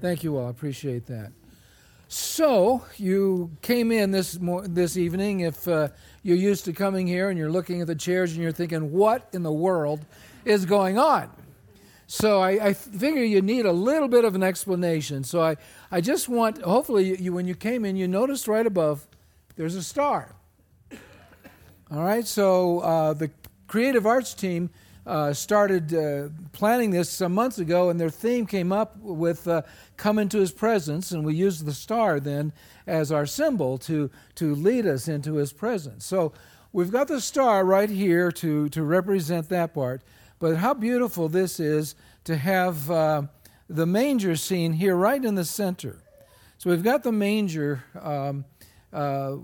Thank you all. I appreciate that. So you came in this this evening. If uh, you're used to coming here and you're looking at the chairs and you're thinking, "What in the world is going on?" So I, I figure you need a little bit of an explanation. So I, I just want, hopefully, you, when you came in, you noticed right above there's a star. All right. So uh, the creative arts team uh, started uh, planning this some months ago, and their theme came up with uh, "Come into His presence," and we used the star then as our symbol to to lead us into His presence. So we've got the star right here to to represent that part. But how beautiful this is to have uh, the manger scene here right in the center. So we've got the manger um, uh,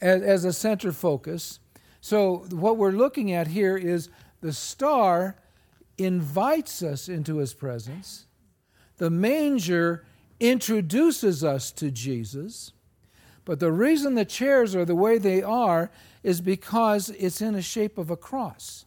as, as a center focus. So what we're looking at here is the star invites us into his presence. The manger introduces us to Jesus. But the reason the chairs are the way they are is because it's in a shape of a cross.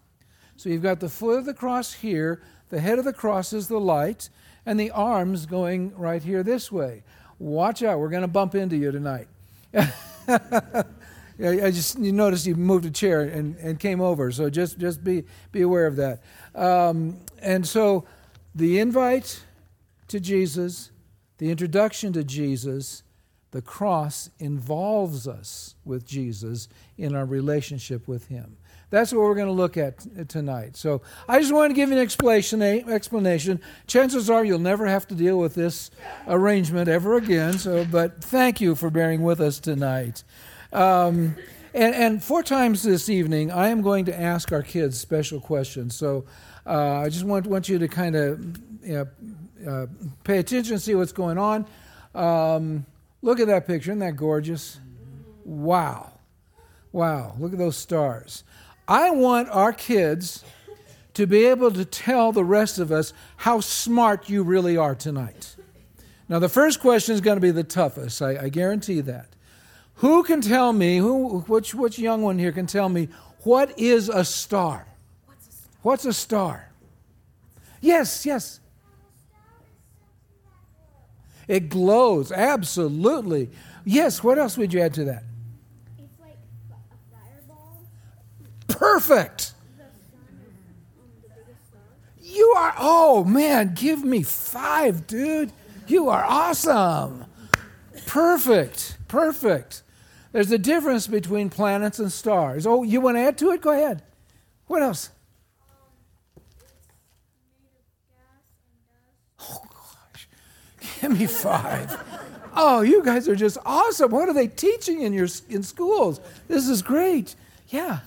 So you've got the foot of the cross here, the head of the cross is the light, and the arms going right here this way. Watch out, we're going to bump into you tonight. I just you noticed you moved a chair and, and came over, so just just be be aware of that. Um, and so, the invite to Jesus, the introduction to Jesus, the cross involves us with Jesus in our relationship with Him. That's what we're going to look at tonight. So I just wanted to give you an explanation. Explanation. Chances are you'll never have to deal with this arrangement ever again. So, but thank you for bearing with us tonight. Um, and, and, four times this evening, I am going to ask our kids special questions. So uh, I just want, want you to kind of you know, uh, pay attention, and see what's going on. Um, look at that picture. Isn't that gorgeous? Wow. Wow. Look at those stars. I want our kids to be able to tell the rest of us how smart you really are tonight. Now, the first question is going to be the toughest. I, I guarantee that. Who can tell me, who, which, which young one here can tell me, what is a star? What's a star? Yes, yes. It glows, absolutely. Yes, what else would you add to that? It's like a fireball. Perfect. You are, oh man, give me five, dude. You are awesome. Perfect, perfect. There's a difference between planets and stars. Oh, you want to add to it? Go ahead. What else? Oh, gosh. Give me five. Oh, you guys are just awesome. What are they teaching in your in schools? This is great. Yeah.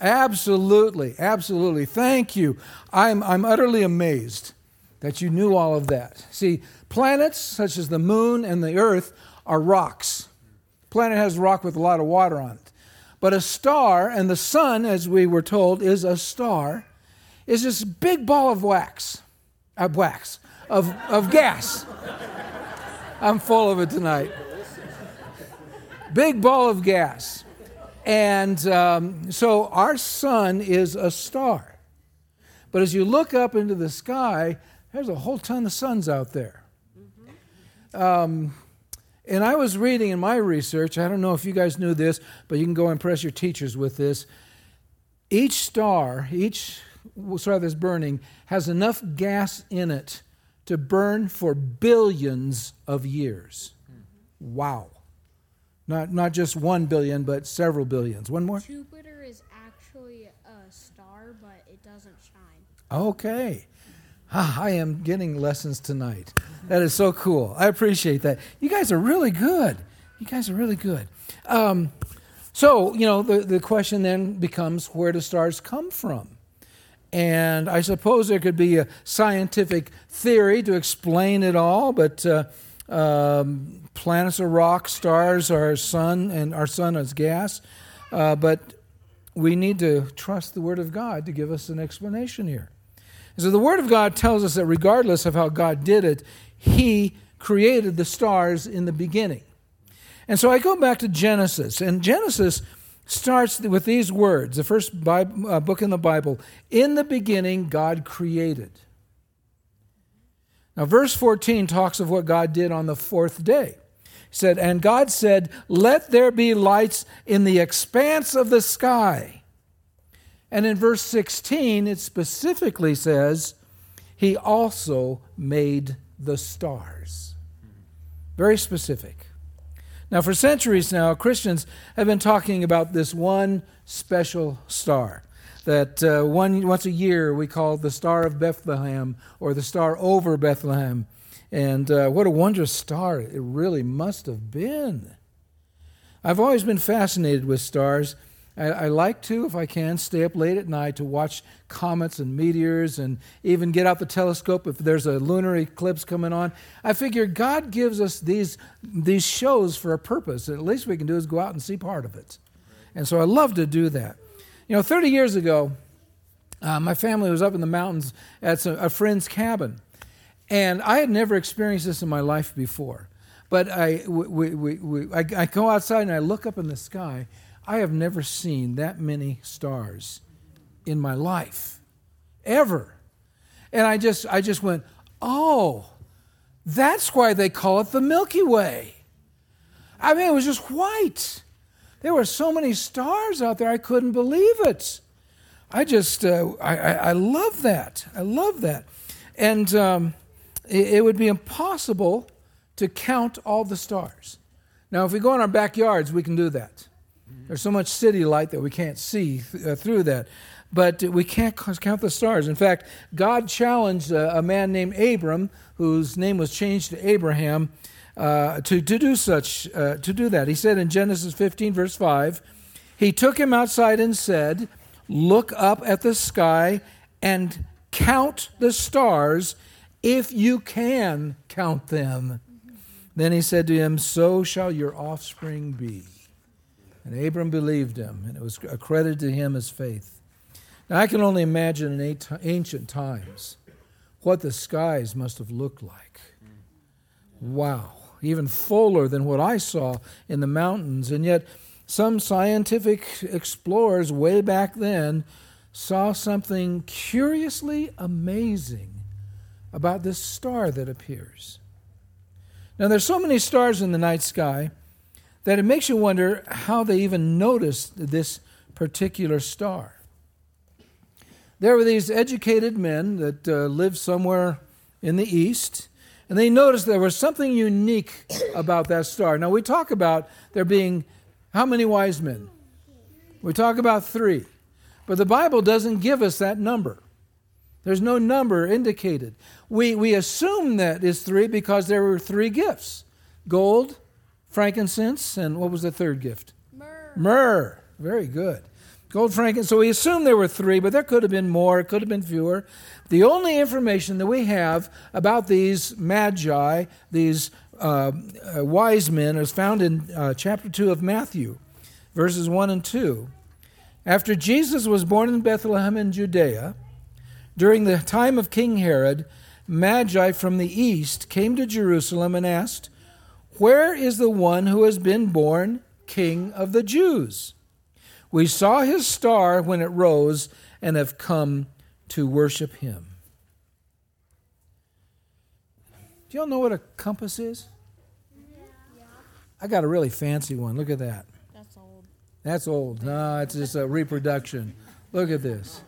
Absolutely, absolutely. Thank you. I'm, I'm utterly amazed that you knew all of that. See, planets such as the moon and the earth are rocks. Planet has rock with a lot of water on it. But a star, and the sun, as we were told, is a star, is this big ball of wax, of wax, of, of gas. I'm full of it tonight. Big ball of gas. And um, so our sun is a star. But as you look up into the sky, there's a whole ton of suns out there. Um, and I was reading in my research, I don't know if you guys knew this, but you can go impress your teachers with this. Each star, each star that's burning, has enough gas in it to burn for billions of years. Wow. Not, not just one billion, but several billions. One more? Jupiter is actually a star, but it doesn't shine. Okay. Ah, I am getting lessons tonight. That is so cool. I appreciate that. You guys are really good. You guys are really good. Um, so, you know, the, the question then becomes where do stars come from? And I suppose there could be a scientific theory to explain it all, but uh, um, planets are rock, stars are sun, and our sun is gas. Uh, but we need to trust the Word of God to give us an explanation here. So the Word of God tells us that regardless of how God did it, He created the stars in the beginning. And so I go back to Genesis, and Genesis starts with these words the first Bible, uh, book in the Bible In the beginning, God created. Now, verse 14 talks of what God did on the fourth day. He said, And God said, Let there be lights in the expanse of the sky. And in verse 16, it specifically says, He also made the stars. Very specific. Now, for centuries now, Christians have been talking about this one special star that uh, one, once a year we call the Star of Bethlehem or the Star over Bethlehem. And uh, what a wondrous star it really must have been. I've always been fascinated with stars. I, I, like to, if I can, stay up late at night to watch comets and meteors and even get out the telescope if there's a lunar eclipse coming on. I figure God gives us these, these shows for a purpose. And at least we can do is go out and see part of it. And so I love to do that. You know, 30 years ago, uh, my family was up in the mountains at some, a friend's cabin. And I had never experienced this in my life before. But I, we, we, we, I, I go outside and I look up in the sky. I have never seen that many stars in my life, ever. And I just, I just went, oh, that's why they call it the Milky Way. I mean, it was just white. There were so many stars out there, I couldn't believe it. I just, uh, I, I, I, love that. I love that. And um, it, it, would be impossible to count all the stars. Now, if we go in our backyards, we can do that. There's so much city light that we can't see th- uh, through that. But we can't count the stars. In fact, God challenged uh, a man named Abram, whose name was changed to Abraham, uh, to, to do such, uh, to do that. He said in Genesis 15, verse 5, He took him outside and said, Look up at the sky and count the stars if you can count them. Then he said to him, So shall your offspring be. And Abram believed him, and it was accredited to him as faith. Now, I can only imagine in ancient times what the skies must have looked like. Wow even fuller than what I saw in the mountains. And yet, some scientific explorers way back then saw something curiously amazing about this star that appears. Now, there's so many stars in the night sky that it makes you wonder how they even noticed this particular star. There were these educated men that uh, lived somewhere in the east, and they noticed there was something unique about that star. Now, we talk about there being how many wise men? We talk about three. But the Bible doesn't give us that number. There's no number indicated. We, we assume that is three because there were three gifts gold, frankincense, and what was the third gift? Myrrh. Myrrh. Very good. Gold, frankincense. So we assume there were three, but there could have been more, it could have been fewer. The only information that we have about these magi, these uh, uh, wise men, is found in uh, chapter 2 of Matthew, verses 1 and 2. After Jesus was born in Bethlehem in Judea, during the time of King Herod, Magi from the east came to Jerusalem and asked, Where is the one who has been born King of the Jews? We saw his star when it rose and have come to worship him. Do y'all know what a compass is? Yeah. I got a really fancy one. Look at that. That's old. That's old. No, it's just a reproduction. Look at this.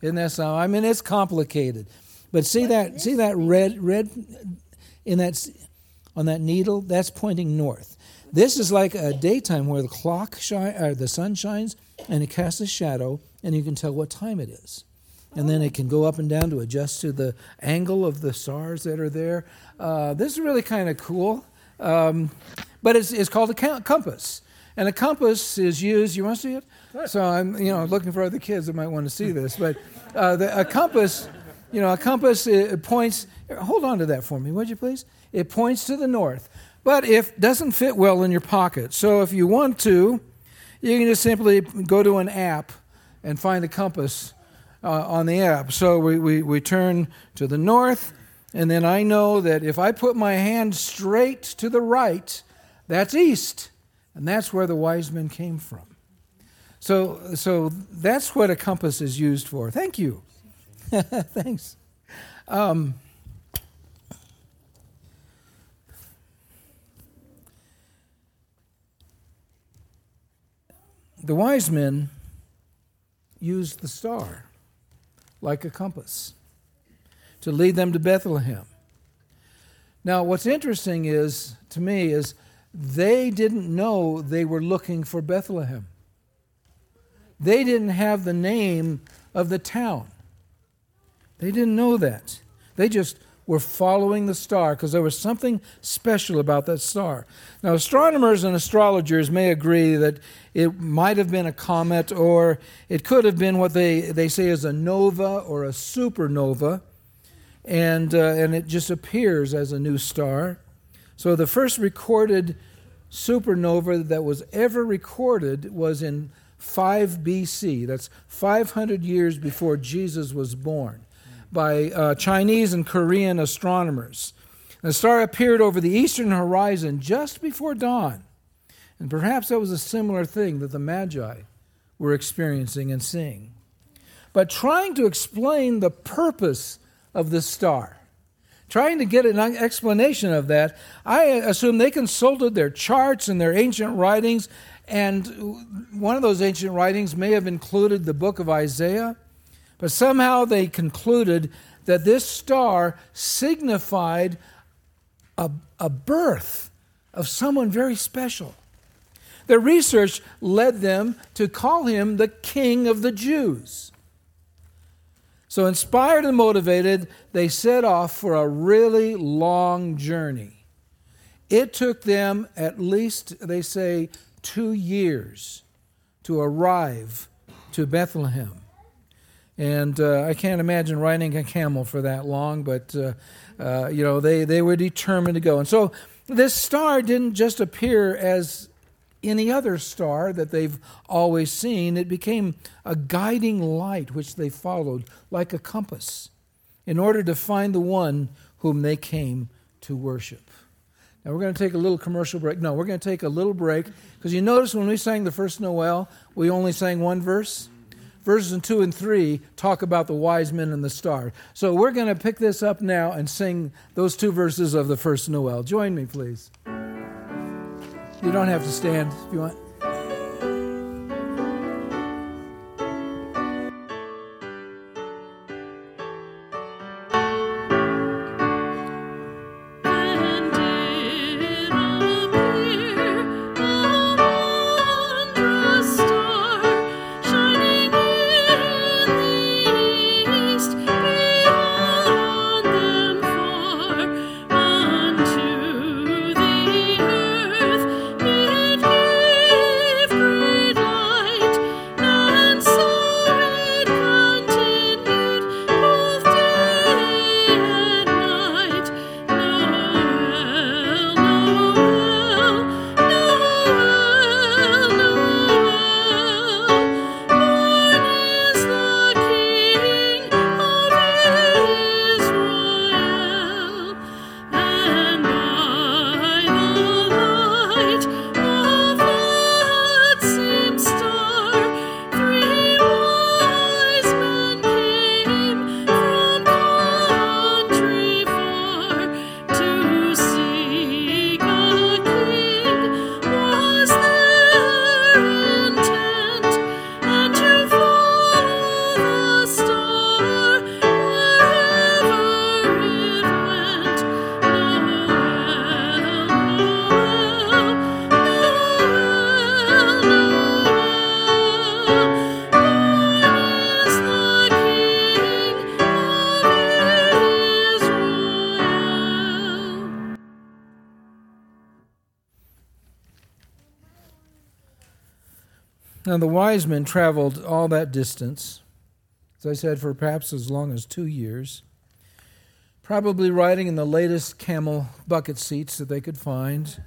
Isn't that something? I mean, it's complicated. But see that see that red red in that on that needle? That's pointing north. This is like a daytime where the clock shine, or the sun shines and it casts a shadow, and you can tell what time it is and then it can go up and down to adjust to the angle of the stars that are there. Uh, this is really kind of cool, um, but it's, it's called a compass. And a compass is used. You want to see it? So I'm, you know, looking for other kids that might want to see this. But uh, the, a compass, you know, a compass points. Hold on to that for me, would you please? It points to the north, but if doesn't fit well in your pocket. So if you want to, you can just simply go to an app and find a compass uh, on the app. So we, we, we turn to the north, and then I know that if I put my hand straight to the right, that's east. And that's where the wise men came from. So, so that's what a compass is used for. Thank you. Thanks. Um, the wise men used the star like a compass to lead them to Bethlehem. Now, what's interesting is, to me, is they didn't know they were looking for Bethlehem. They didn't have the name of the town. They didn't know that. They just were following the star because there was something special about that star. Now, astronomers and astrologers may agree that it might have been a comet or it could have been what they, they say is a nova or a supernova, and, uh, and it just appears as a new star. So, the first recorded supernova that was ever recorded was in 5 BC. That's 500 years before Jesus was born by uh, Chinese and Korean astronomers. The star appeared over the eastern horizon just before dawn. And perhaps that was a similar thing that the Magi were experiencing and seeing. But trying to explain the purpose of the star, trying to get an explanation of that, I assume they consulted their charts and their ancient writings. And one of those ancient writings may have included the book of Isaiah but somehow they concluded that this star signified a, a birth of someone very special. Their research led them to call him the King of the Jews. So, inspired and motivated, they set off for a really long journey. It took them at least, they say, two years to arrive to Bethlehem. And uh, I can't imagine riding a camel for that long, but uh, uh, you know they, they were determined to go. And so this star didn't just appear as any other star that they've always seen. It became a guiding light which they followed like a compass in order to find the one whom they came to worship. Now we're going to take a little commercial break. No, we're going to take a little break because you notice when we sang the first Noel, we only sang one verse verses 2 and 3 talk about the wise men and the star. So we're going to pick this up now and sing those two verses of the first Noel. Join me, please. You don't have to stand if you want. Now, the wise men traveled all that distance, as I said, for perhaps as long as two years, probably riding in the latest camel bucket seats that they could find.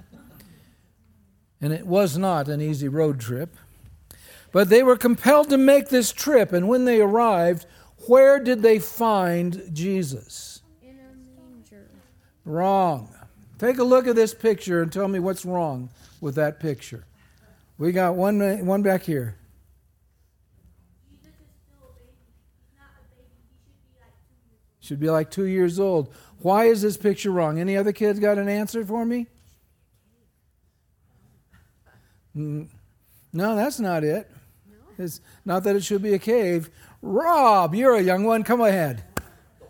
And it was not an easy road trip. But they were compelled to make this trip, and when they arrived, where did they find Jesus? In a manger. Wrong. Take a look at this picture and tell me what's wrong with that picture. We got one, one back here. Should be like two years old. Why is this picture wrong? Any other kids got an answer for me? Mm, No, that's not it. It's not that it should be a cave. Rob, you're a young one. Come ahead. The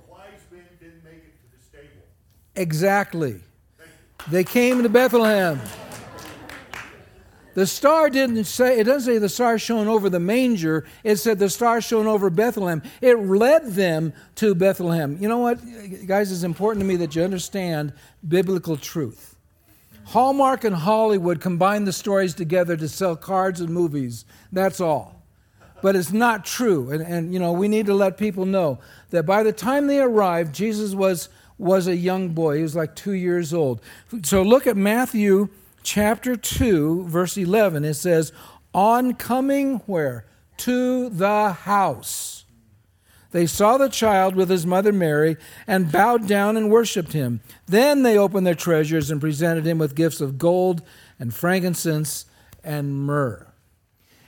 wise men didn't make it to the stable. Exactly. They came to Bethlehem. The star didn't say, it doesn't say the star shone over the manger. It said the star shone over Bethlehem. It led them to Bethlehem. You know what, guys, it's important to me that you understand biblical truth. Hallmark and Hollywood combine the stories together to sell cards and movies. That's all. But it's not true. And, and you know, we need to let people know that by the time they arrived, Jesus was, was a young boy. He was like two years old. So look at Matthew chapter 2, verse 11, it says, On coming where? To the house. They saw the child with his mother Mary and bowed down and worshiped him. Then they opened their treasures and presented him with gifts of gold and frankincense and myrrh.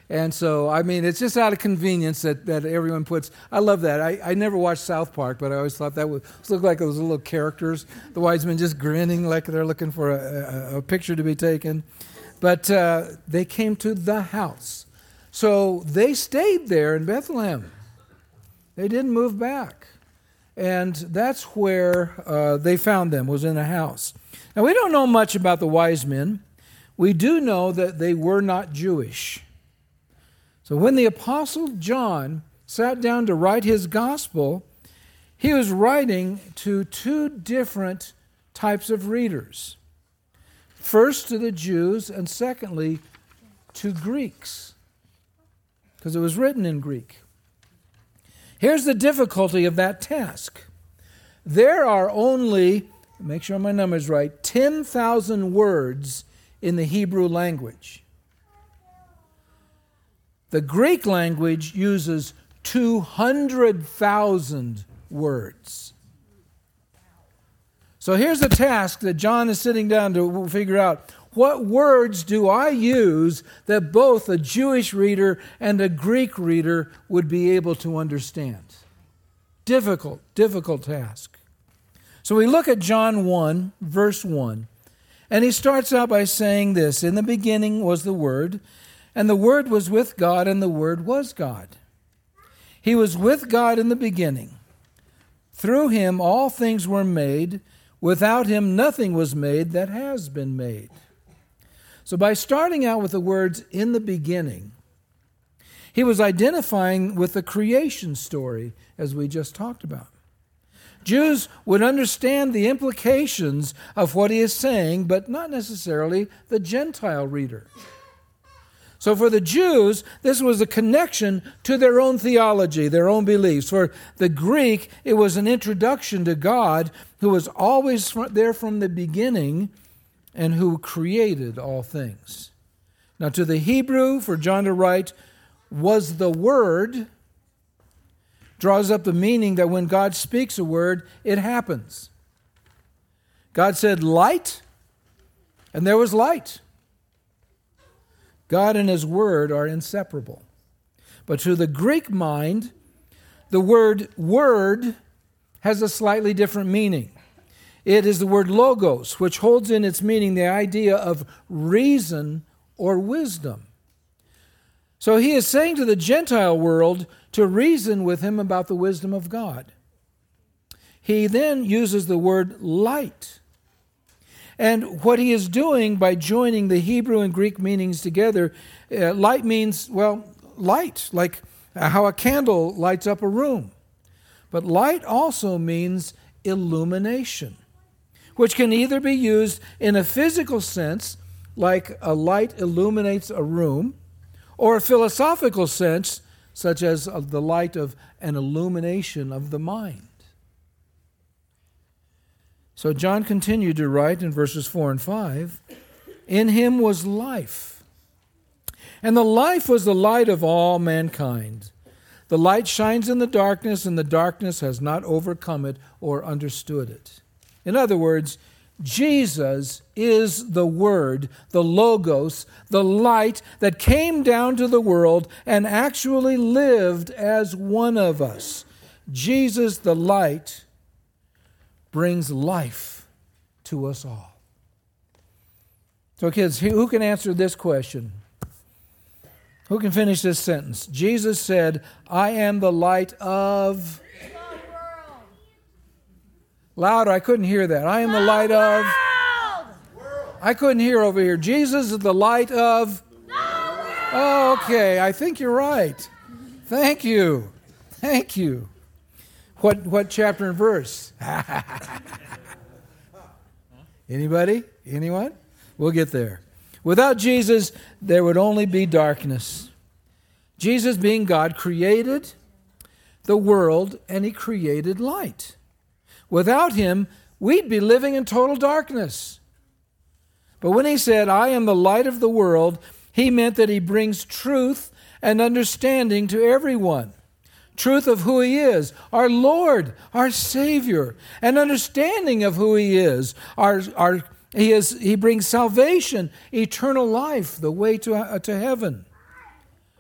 And so, I mean, it's just out of convenience that, that everyone puts. I love that. I, I never watched South Park, but I always thought that would look like those little characters, the wise men just grinning like they're looking for a, a, a picture to be taken. But uh, they came to the house. So they stayed there in Bethlehem. They didn't move back. And that's where uh, they found them, was in a house. Now, we don't know much about the wise men. We do know that they were not Jewish. So when the Apostle John sat down to write his gospel, he was writing to two different types of readers. First to the Jews, and secondly to Greeks, because it was written in Greek. Here's the difficulty of that task there are only, make sure my number's right, 10,000 words in the Hebrew language. The Greek language uses 200,000 words. So here's a task that John is sitting down to figure out what words do I use that both a Jewish reader and a Greek reader would be able to understand? Difficult, difficult task. So we look at John 1, verse 1, and he starts out by saying this In the beginning was the Word, and the Word was with God, and the Word was God. He was with God in the beginning. Through him all things were made. Without him nothing was made that has been made. So, by starting out with the words in the beginning, he was identifying with the creation story, as we just talked about. Jews would understand the implications of what he is saying, but not necessarily the Gentile reader. So for the Jews, this was a connection to their own theology, their own beliefs. For the Greek, it was an introduction to God who was always there from the beginning and who created all things. Now, to the Hebrew, for John to write, was the Word, draws up the meaning that when God speaks a word, it happens. God said, light, and there was light. God and His Word are inseparable. But to the Greek mind, the word word has a slightly different meaning. It is the word logos, which holds in its meaning the idea of reason or wisdom. So he is saying to the Gentile world to reason with him about the wisdom of God. He then uses the word light and what he is doing by joining the Hebrew and Greek meanings together, uh, light means, well, light, like how a candle lights up a room. But light also means illumination, which can either be used in a physical sense, like a light illuminates a room, or a philosophical sense, such as the light of an illumination of the mind. So John continued to write in verses 4 and 5 In him was life, and the life was the light of all mankind. The light shines in the darkness, and the darkness has not overcome it or understood it. In other words, Jesus is the Word, the Logos, the light that came down to the world and actually lived as one of us. Jesus, the light, brings life to us all. So, kids, who can answer this question? Who can finish this sentence? Jesus said, I am the light of. World. Louder, I couldn't hear that. I am the light of. I couldn't hear over here. Jesus is the light of. Oh, okay, I think you're right. Thank you. Thank you. What, what chapter and verse? Anybody? Anyone? We'll get there. Without Jesus, there would only be darkness. Jesus, being God, created the world and he created light. Without him, we'd be living in total darkness. But when he said, I am the light of the world, he meant that he brings truth and understanding to everyone. Truth of who he is, our Lord, our Savior, and understanding of who he is, our, our he, is, he brings salvation, eternal life, the way to, uh, to heaven.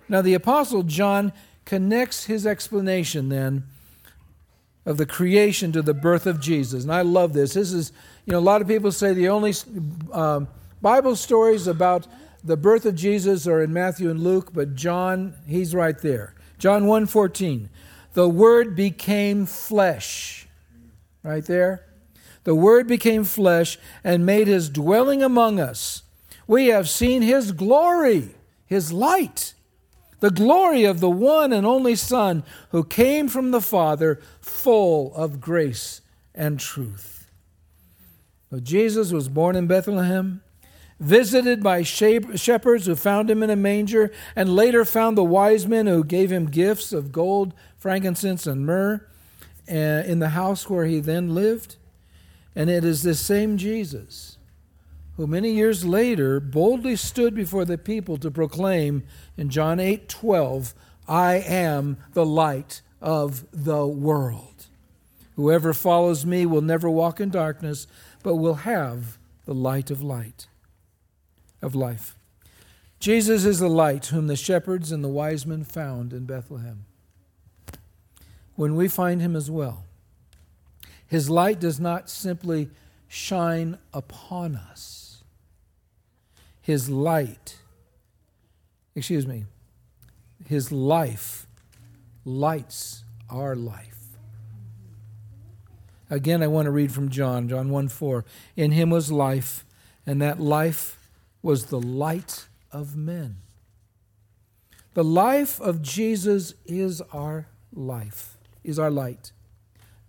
Now, the Apostle John connects his explanation then of the creation to the birth of Jesus. And I love this. This is, you know, a lot of people say the only um, Bible stories about the birth of Jesus are in Matthew and Luke, but John, he's right there. John 1:14. The word became flesh. Right there. The word became flesh and made his dwelling among us. We have seen his glory, his light the glory of the one and only Son who came from the Father, full of grace and truth. So Jesus was born in Bethlehem, visited by shepherds who found him in a manger, and later found the wise men who gave him gifts of gold, frankincense, and myrrh uh, in the house where he then lived. And it is this same Jesus who many years later boldly stood before the people to proclaim in John 8 12, I am the light of the world. Whoever follows me will never walk in darkness, but will have the light of light, of life. Jesus is the light whom the shepherds and the wise men found in Bethlehem. When we find him as well, his light does not simply shine upon us his light, excuse me, his life lights our life. Again, I want to read from John, John 1 4. In him was life, and that life was the light of men. The life of Jesus is our life, is our light.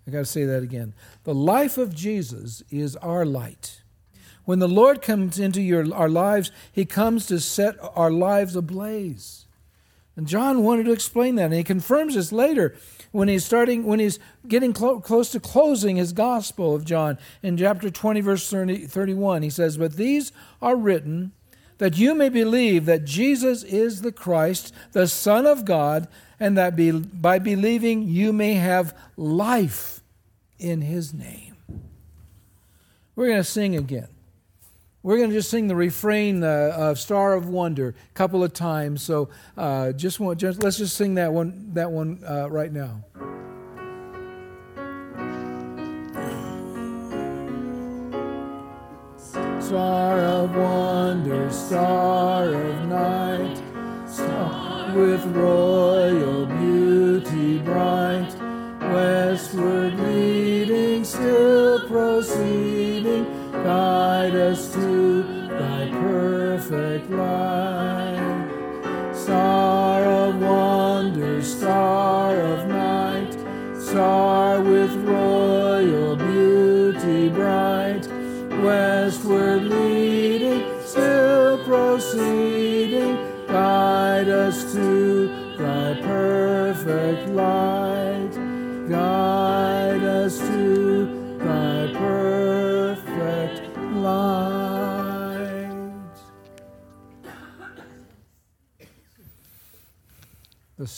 I got to say that again. The life of Jesus is our light. When the Lord comes into your, our lives, He comes to set our lives ablaze. And John wanted to explain that, and he confirms this later when he's starting, when he's getting clo- close to closing his gospel of John in chapter 20, verse 30, 31. He says, But these are written that you may believe that Jesus is the Christ, the Son of God, and that be, by believing you may have life in his name. We're going to sing again. We're going to just sing the refrain uh, of "Star of Wonder" a couple of times. So uh, just, want, just let's just sing that one that one uh, right now. Star of wonder, star of night, star with royal beauty bright, westward leading, still proceeding guide us to thy perfect light.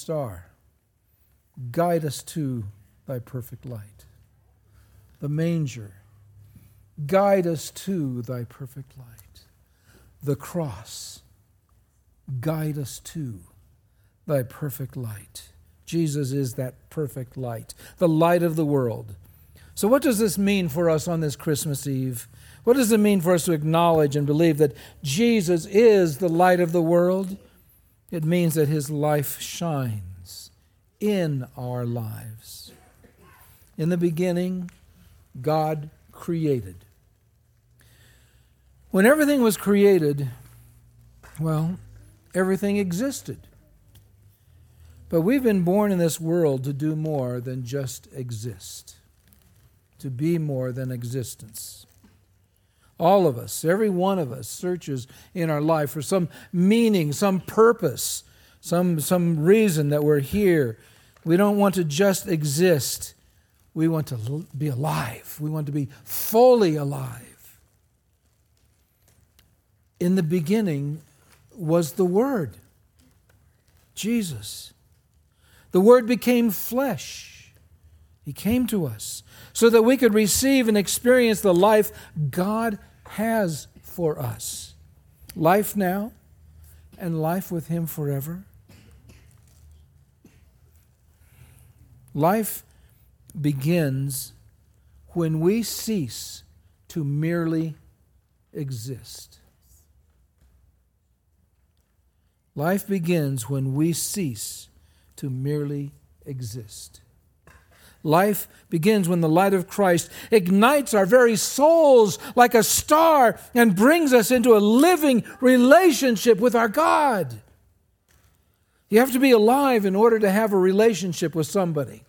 Star, guide us to thy perfect light. The manger, guide us to thy perfect light. The cross, guide us to thy perfect light. Jesus is that perfect light, the light of the world. So, what does this mean for us on this Christmas Eve? What does it mean for us to acknowledge and believe that Jesus is the light of the world? It means that his life shines in our lives. In the beginning, God created. When everything was created, well, everything existed. But we've been born in this world to do more than just exist, to be more than existence. All of us, every one of us, searches in our life for some meaning, some purpose, some, some reason that we're here. We don't want to just exist, we want to be alive, we want to be fully alive. In the beginning was the Word, Jesus. The Word became flesh. He came to us so that we could receive and experience the life God has for us life now and life with Him forever. Life begins when we cease to merely exist. Life begins when we cease to merely exist. Life begins when the light of Christ ignites our very souls like a star and brings us into a living relationship with our God. You have to be alive in order to have a relationship with somebody.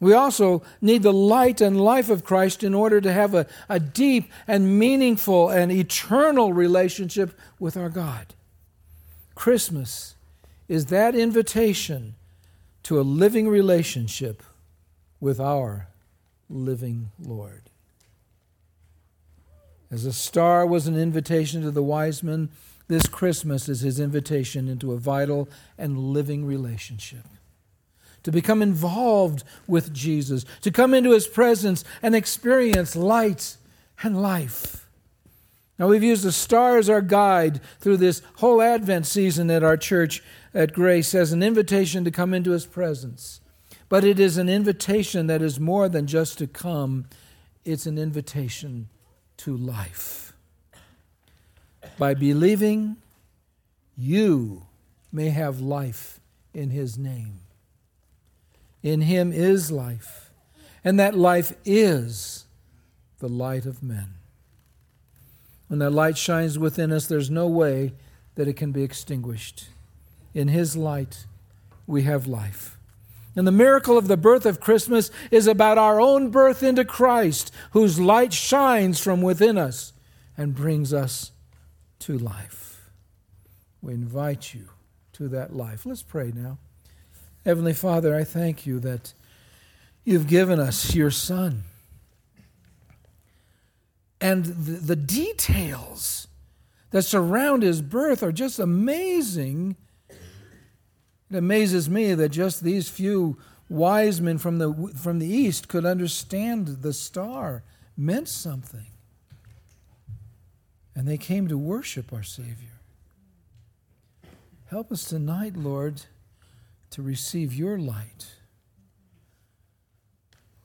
We also need the light and life of Christ in order to have a, a deep and meaningful and eternal relationship with our God. Christmas is that invitation to a living relationship with our living Lord. As a star was an invitation to the wise men, this Christmas is his invitation into a vital and living relationship. To become involved with Jesus, to come into his presence and experience light and life. Now, we've used the star as our guide through this whole Advent season at our church at Grace as an invitation to come into His presence. But it is an invitation that is more than just to come, it's an invitation to life. By believing, you may have life in His name. In Him is life, and that life is the light of men. When that light shines within us, there's no way that it can be extinguished. In His light, we have life. And the miracle of the birth of Christmas is about our own birth into Christ, whose light shines from within us and brings us to life. We invite you to that life. Let's pray now. Heavenly Father, I thank you that you've given us your Son. And the, the details that surround his birth are just amazing it amazes me that just these few wise men from the, from the east could understand the star meant something. And they came to worship our Savior. Help us tonight, Lord, to receive your light.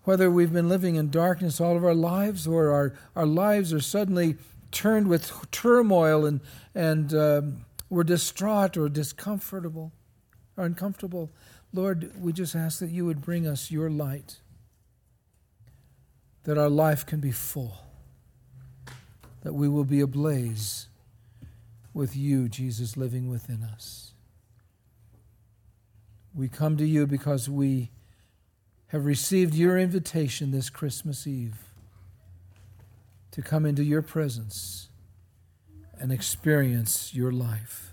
Whether we've been living in darkness all of our lives or our, our lives are suddenly turned with turmoil and, and um, we're distraught or discomfortable are uncomfortable, Lord, we just ask that you would bring us your light, that our life can be full, that we will be ablaze with you, Jesus, living within us. We come to you because we have received your invitation this Christmas Eve to come into your presence and experience your life.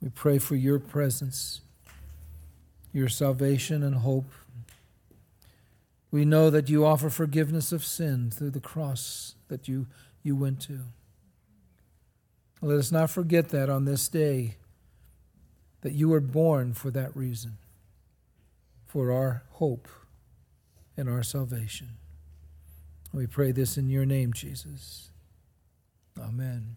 We pray for your presence, your salvation and hope. We know that you offer forgiveness of sin through the cross that you, you went to. Let us not forget that on this day, that you were born for that reason, for our hope and our salvation. We pray this in your name, Jesus. Amen.